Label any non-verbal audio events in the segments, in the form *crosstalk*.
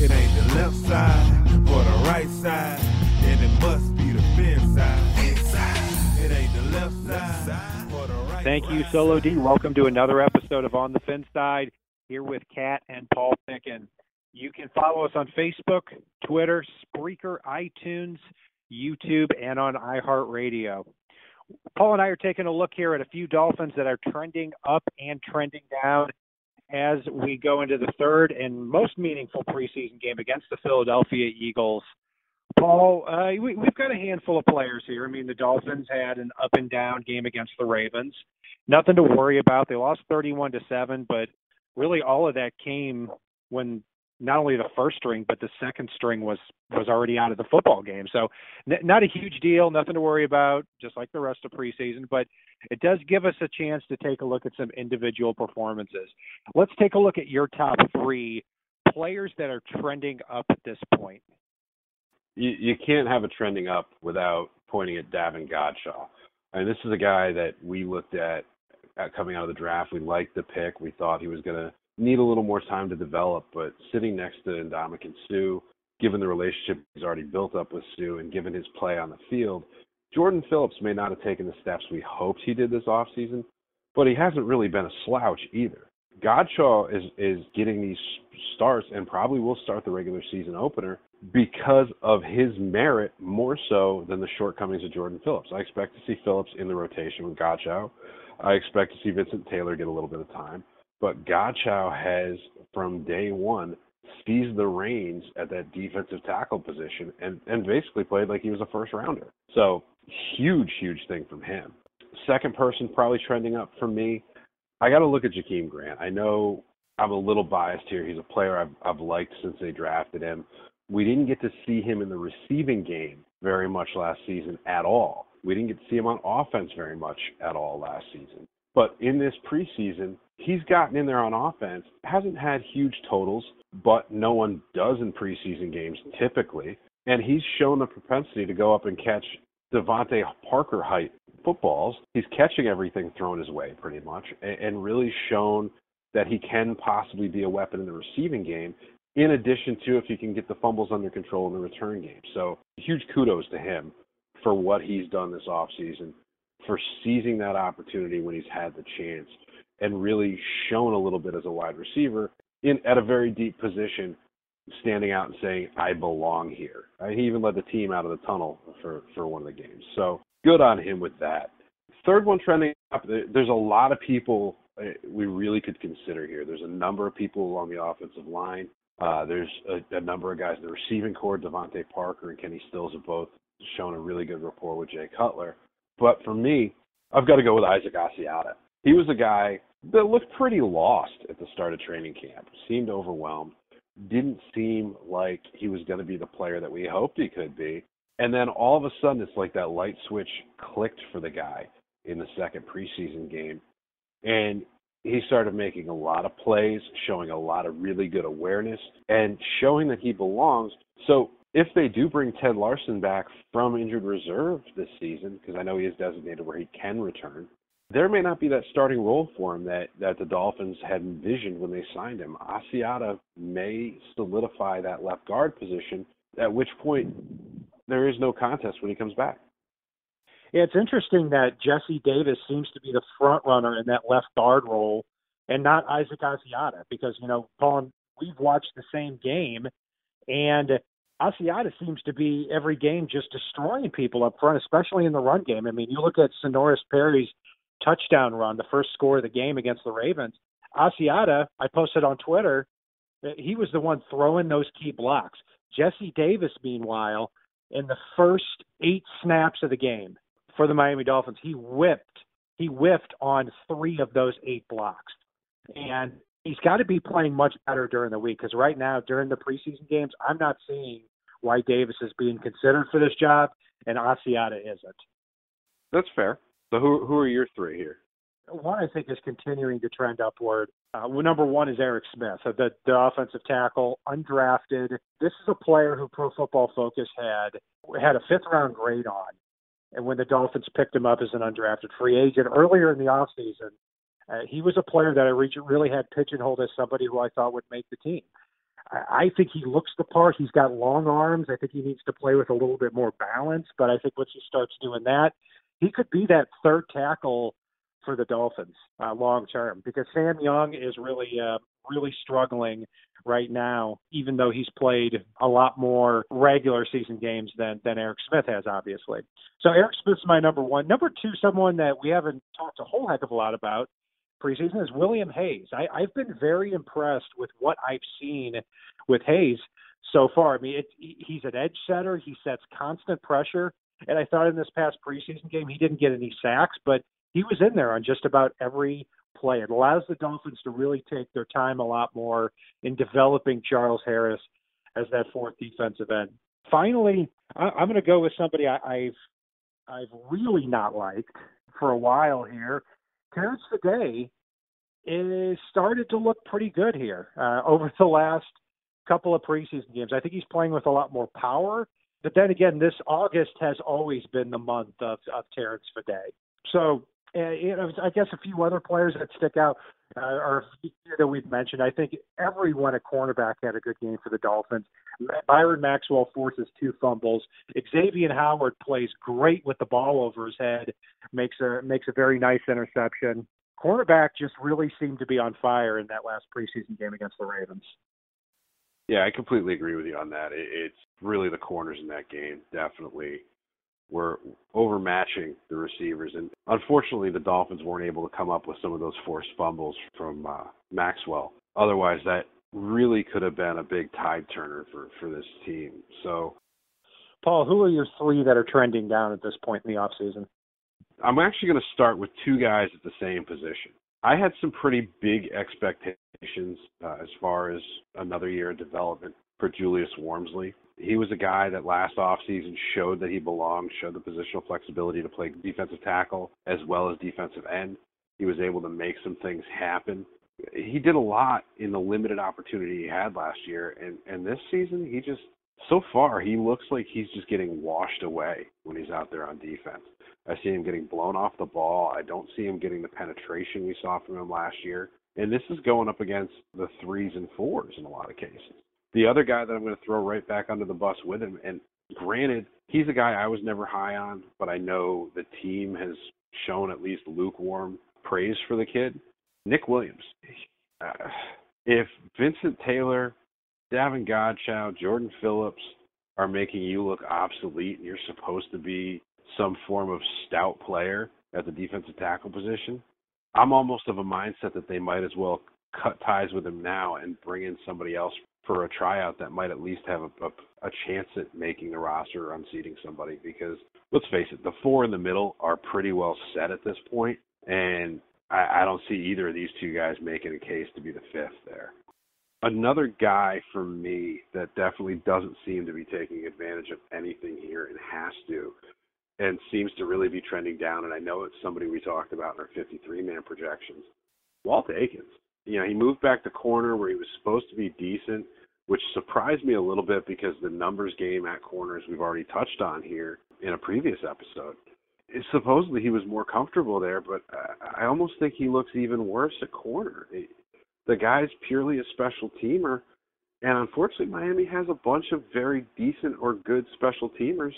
It ain't the left side or the right side, and it must be the fin side. It ain't the left side or the right Thank you. Solo D. Welcome to another episode of On the Fin Side here with Kat and Paul Pickin. You can follow us on Facebook, Twitter, Spreaker, iTunes, YouTube, and on iHeartRadio. Paul and I are taking a look here at a few Dolphins that are trending up and trending down as we go into the third and most meaningful preseason game against the Philadelphia Eagles. Paul, uh, we, we've got a handful of players here. I mean, the Dolphins had an up and down game against the Ravens. Nothing to worry about. They lost 31 to 7, but really all of that came when not only the first string but the second string was was already out of the football game. So n- not a huge deal, nothing to worry about, just like the rest of preseason, but it does give us a chance to take a look at some individual performances. Let's take a look at your top 3 players that are trending up at this point. you, you can't have a trending up without pointing at Davin Godchaux. And this is a guy that we looked at, at coming out of the draft. We liked the pick. We thought he was going to need a little more time to develop, but sitting next to Ndamukong Suh, given the relationship he's already built up with Suh and given his play on the field, Jordan Phillips may not have taken the steps we hoped he did this offseason, but he hasn't really been a slouch either. Godchaux is is getting these starts and probably will start the regular season opener because of his merit more so than the shortcomings of Jordan Phillips. I expect to see Phillips in the rotation with Godchaux. I expect to see Vincent Taylor get a little bit of time. But Godchaux has, from day one, seized the reins at that defensive tackle position and, and basically played like he was a first rounder. So huge, huge thing from him. Second person probably trending up for me. I got to look at Jakeem Grant. I know I'm a little biased here. He's a player I've, I've liked since they drafted him. We didn't get to see him in the receiving game very much last season at all. We didn't get to see him on offense very much at all last season. But in this preseason, he's gotten in there on offense, hasn't had huge totals, but no one does in preseason games typically. And he's shown the propensity to go up and catch DeVante Parker height footballs. He's catching everything thrown his way pretty much and, and really shown that he can possibly be a weapon in the receiving game in addition to if he can get the fumbles under control in the return game. So huge kudos to him for what he's done this offseason, for seizing that opportunity when he's had the chance and really shown a little bit as a wide receiver in at a very deep position, standing out and saying, I belong here. Uh, he even led the team out of the tunnel for, for one of the games. So good on him with that. Third one trending up, there's a lot of people uh, we really could consider here. There's a number of people along the offensive line. Uh, there's a, a number of guys in the receiving core. DeVante Parker and Kenny Stills have both shown a really good rapport with Jay Cutler. But for me, I've got to go with Isaac Asiata. He was a guy that looked pretty lost at the start of training camp, seemed overwhelmed, didn't seem like he was going to be the player that we hoped he could be. And then all of a sudden, it's like that light switch clicked for the guy in the second preseason game. And he started making a lot of plays, showing a lot of really good awareness, and showing that he belongs. So if they do bring Ted Larsen back from injured reserve this season, because I know he is designated where he can return, there may not be that starting role for him that, that the Dolphins had envisioned when they signed him. Asiata may solidify that left guard position, at which point there is no contest when he comes back. It's interesting that Jesse Davis seems to be the front runner in that left guard role and not Isaac Asiata because, you know, Paul, we've watched the same game and Asiata seems to be every game just destroying people up front, especially in the run game. I mean, you look at Senorise Perry's touchdown run, the first score of the game against the Ravens. Asiata, I posted on Twitter, eh, he was the one throwing those key blocks. Jesse Davis, meanwhile, in the first eight snaps of the game for the Miami Dolphins, he whipped he whiffed on three of those eight blocks, and he's got to be playing much better during the week because right now during the preseason games, I'm not seeing why Davis is being considered for this job and Asiata isn't. That's fair. So who who are your three here? One I think is continuing to trend upward. Uh, well, number one is Eric Smith, the, the offensive tackle, undrafted. This is a player who Pro Football Focus had had a fifth round grade on, and when the Dolphins picked him up as an undrafted free agent earlier in the offseason, uh, he was a player that I really had pigeonholed as somebody who I thought would make the team. I, think he looks the part. He's got long arms. I think he needs to play with a little bit more balance. But I think once he starts doing that, he could be that third tackle for the Dolphins uh, long term because Sam Young is really uh, really struggling right now, even though he's played a lot more regular season games than than Eric Smith has, obviously. So Eric Smith's my number one. Number two, someone that we haven't talked a whole heck of a lot about preseason is William Hayes. I, I've been very impressed with what I've seen with Hayes so far. I mean, it, he's an edge setter. He sets constant pressure. And I thought in this past preseason game, he didn't get any sacks, but he was in there on just about every play. It allows the Dolphins to really take their time a lot more in developing Charles Harris as that fourth defensive end. Finally, I, I'm going to go with somebody I, I've I've really not liked for a while here. Terrence Fede is started to look pretty good here uh, over *laughs* the last couple of preseason games. I think he's playing with a lot more power. But then again, this August has always been the month of, of Terrence Fede. So uh, I guess a few other players that stick out uh, are that we've mentioned. I think everyone at cornerback had a good game for the Dolphins. Byron Maxwell forces two fumbles. Xavier Howard plays great with the ball over his head, makes a makes a very nice interception. Cornerback just really seemed to be on fire in that last preseason game against the Ravens. Yeah, I completely agree with you on that. It's really the corners in that game, definitely were overmatching the receivers. And unfortunately, the Dolphins weren't able to come up with some of those forced fumbles from uh, Maxwell. Otherwise, that really could have been a big tide turner for, for this team. So, Paul, who are your three that are trending down at this point in the offseason? I'm actually going to start with two guys at the same position. I had some pretty big expectations uh, as far as another year of development for Julius Warmsley he was a guy that last offseason showed that he belonged, showed the positional flexibility to play defensive tackle as well as defensive end. He was able to make some things happen. He did a lot in the limited opportunity he had last year, and and this season he just so far he looks like he's just getting washed away when he's out there on defense. I see him getting blown off the ball. I don't see him getting the penetration we saw from him last year. And this is going up against the threes and fours in a lot of cases. The other guy that I'm going to throw right back under the bus with him, and granted, he's a guy I was never high on, but I know the team has shown at least lukewarm praise for the kid. Nick Williams. Uh, *sighs* if Vincent Taylor, Davin Godchaux, Jordan Phillips are making you look obsolete and you're supposed to be some form of stout player at the defensive tackle position, I'm almost of a mindset that they might as well cut ties with him now and bring in somebody else for a tryout that might at least have a, a, a chance at making the roster or unseating somebody because let's face it, the four in the middle are pretty well set at this point, and I, I don't see either of these two guys making a case to be the fifth there. Another guy for me that definitely doesn't seem to be taking advantage of anything here and has to, and seems to really be trending down, and I know it's somebody we talked about in our 53 man projections, Walt Aikens. You know, he moved back to corner where he was supposed to be decent, which surprised me a little bit because the numbers game at corners we've already touched on here in a previous episode. It, supposedly he was more comfortable there, but I, I almost think he looks even worse at corner. It, the guy's purely a special teamer, and unfortunately, Miami has a bunch of very decent or good special teamers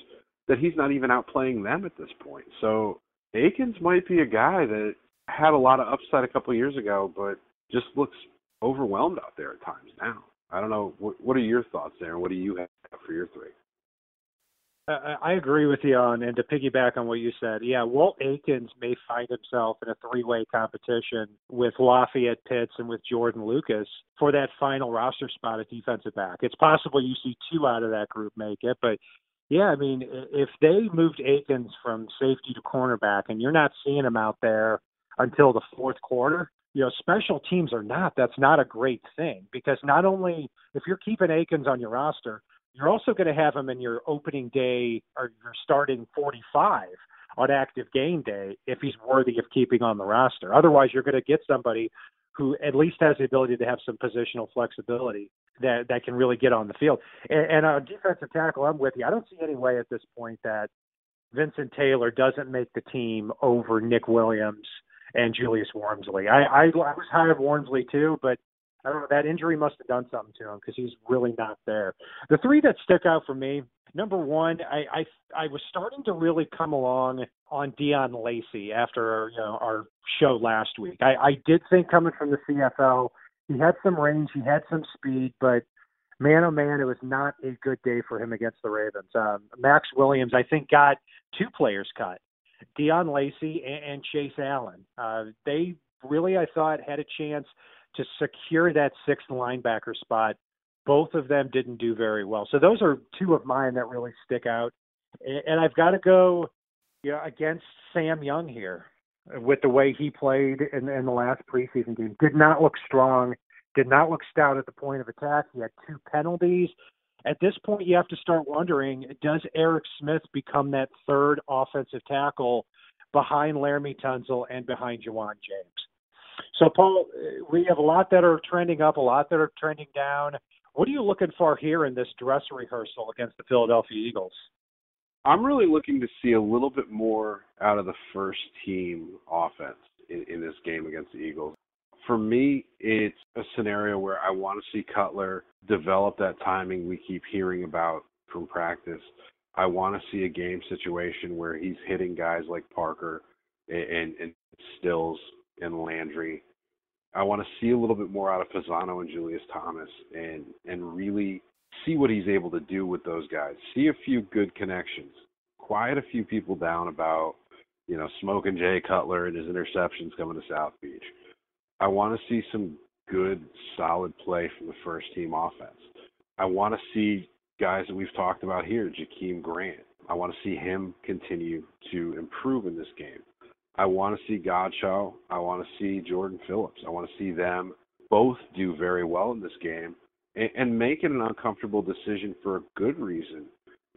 that he's not even outplaying them at this point. So Aikens might be a guy that had a lot of upside a couple of years ago, but just looks overwhelmed out there at times now. I don't know. What, what are your thoughts there, what do you have for your three? I agree with you on, and to piggyback on what you said, yeah, Walt Aikens may find himself in a three-way competition with Lafayette Pitts and with Jordan Lucas for that final roster spot at defensive back. It's possible you see two out of that group make it, but yeah, I mean, if they moved Aikens from safety to cornerback, and you're not seeing him out there until the fourth quarter, you know, special teams or not, that's not a great thing because not only if you're keeping Aikens on your roster, you're also going to have him in your opening day or your starting 45 on active game day if he's worthy of keeping on the roster. Otherwise, you're going to get somebody who at least has the ability to have some positional flexibility that that can really get on the field. And, and on defensive tackle, I'm with you. I don't see any way at this point that Vincent Taylor doesn't make the team over Nick Williams and Julius Warmsley. I, I, I was high of Warmsley too, but I don't know that injury must have done something to him because he's really not there. The three that stick out for me, number one, I I, I was starting to really come along on Deon Lacey after you know our show last week. I, I did think coming from the CFL, he had some range, he had some speed, but man oh man, it was not a good day for him against the Ravens. Um, Maxx Williams, I think, got two players cut. Deon Lacey and, and Chase Allen. Uh, they really, I thought, had a chance to secure that sixth linebacker spot. Both of them didn't do very well. So those are two of mine that really stick out. And I've got to go you know, against Sam Young here with the way he played in, in the last preseason game. Did not look strong, did not look stout at the point of attack. He had two penalties. At this point, you have to start wondering does Eric Smith become that third offensive tackle behind Laremy Tunsil and behind Ja'Wuan James? So, Paul, we have a lot that are trending up, a lot that are trending down. What are you looking for here in this dress rehearsal against the Philadelphia Eagles? I'm really looking to see a little bit more out of the first team offense in, in this game against the Eagles. For me, it's a scenario where I want to see Cutler develop that timing we keep hearing about from practice. I want to see a game situation where he's hitting guys like Parker and, and, Stills and Landry. I want to see a little bit more out of Fasano and Julius Thomas and and really see what he's able to do with those guys. See a few good connections. Quiet a few people down about, you know, smoking Jay Cutler and his interceptions coming to South Beach. I want to see some good, solid play from the first team offense. I want to see guys that we've talked about here, Jakeem Grant. I want to see him continue to improve in this game. I want to see Godchaux. I want to see Jordan Phillips. I want to see them both do very well in this game and, and make it an uncomfortable decision for a good reason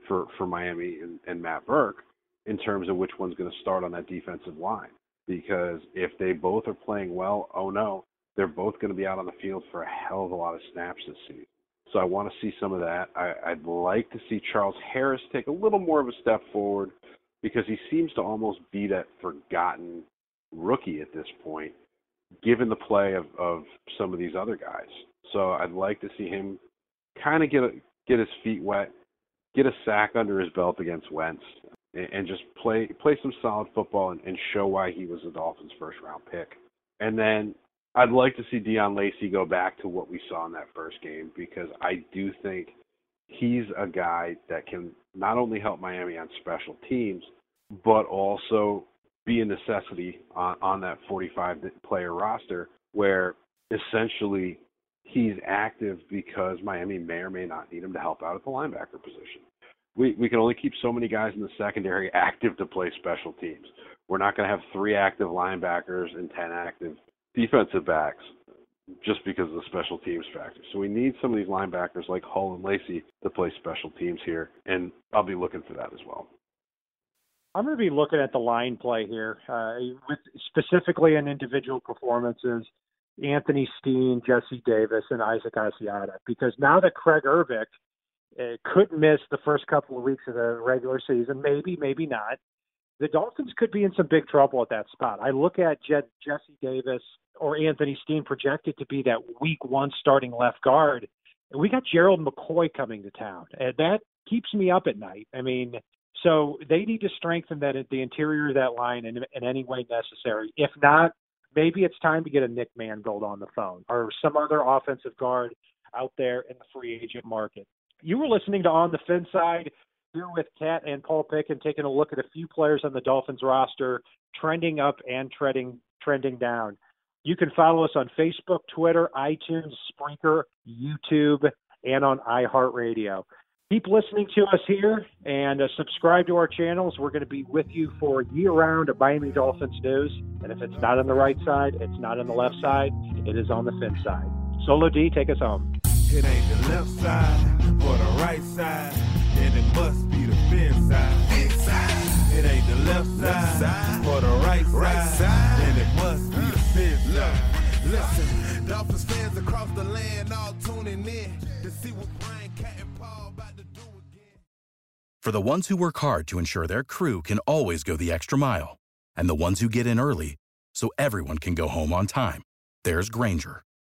for, for Miami and, and Matt Burke in terms of which one's going to start on that defensive line. Because if they both are playing well, oh no, they're both going to be out on the field for a hell of a lot of snaps this season. So I want to see some of that. I, I'd like to see Charles Harris take a little more of a step forward because he seems to almost be that forgotten rookie at this point, given the play of, of some of these other guys. So I'd like to see him kind of get a, get his feet wet, get a sack under his belt against Wentz, and, just play play some solid football and, and show why he was the Dolphins' first round pick. And then I'd like to see Deon Lacey go back to what we saw in that first game because I do think he's a guy that can not only help Miami on special teams, but also be a necessity on, on that 45 player roster where essentially he's active because Miami may or may not need him to help out at the linebacker position. We we can only keep so many guys in the secondary active to play special teams. We're not going to have three active linebackers and 10 active defensive backs just because of the special teams factor. So we need some of these linebackers like Hull and Lacey to play special teams here, and I'll be looking for that as well. I'm going to be looking at the line play here, uh, with specifically in individual performances. Anthony Steen, Jesse Davis, and Isaac Asiata, because now that Kraig Urbik uh, could miss the first couple of weeks of the regular season, maybe, maybe not. The Dolphins could be in some big trouble at that spot. I look at Jed, Jesse Davis or Anthony Steen projected to be that week one starting left guard. And we got Gerald McCoy coming to town. And that keeps me up at night. I mean, so they need to strengthen that at the interior of that line in, in any way necessary. If not, maybe it's time to get a Nick Mangold on the phone or some other offensive guard out there in the free agent market. You were listening to On the Fin Side here with Kat and Paul Pick and taking a look at a few players on the Dolphins roster trending up and trending trending down. You can follow us on Facebook, Twitter, iTunes, Spreaker, YouTube, and on iHeartRadio. Keep listening to us here and uh, subscribe to our channels. We're going to be with you for year round of Miami Dolphins news. And if it's not on the right side, it's not on the left side, it is on the fin side. Solo D, take us home. It ain't the left side or the right side, and it must be the fin side. It ain't the left side or the right side, and it must be the fin side. Listen, Dolphins fans across the land all tuning in to see what Brian Cat and Paul about to do again. For the ones who work hard to ensure their crew can always go the extra mile, and the ones who get in early so everyone can go home on time, there's Grainger,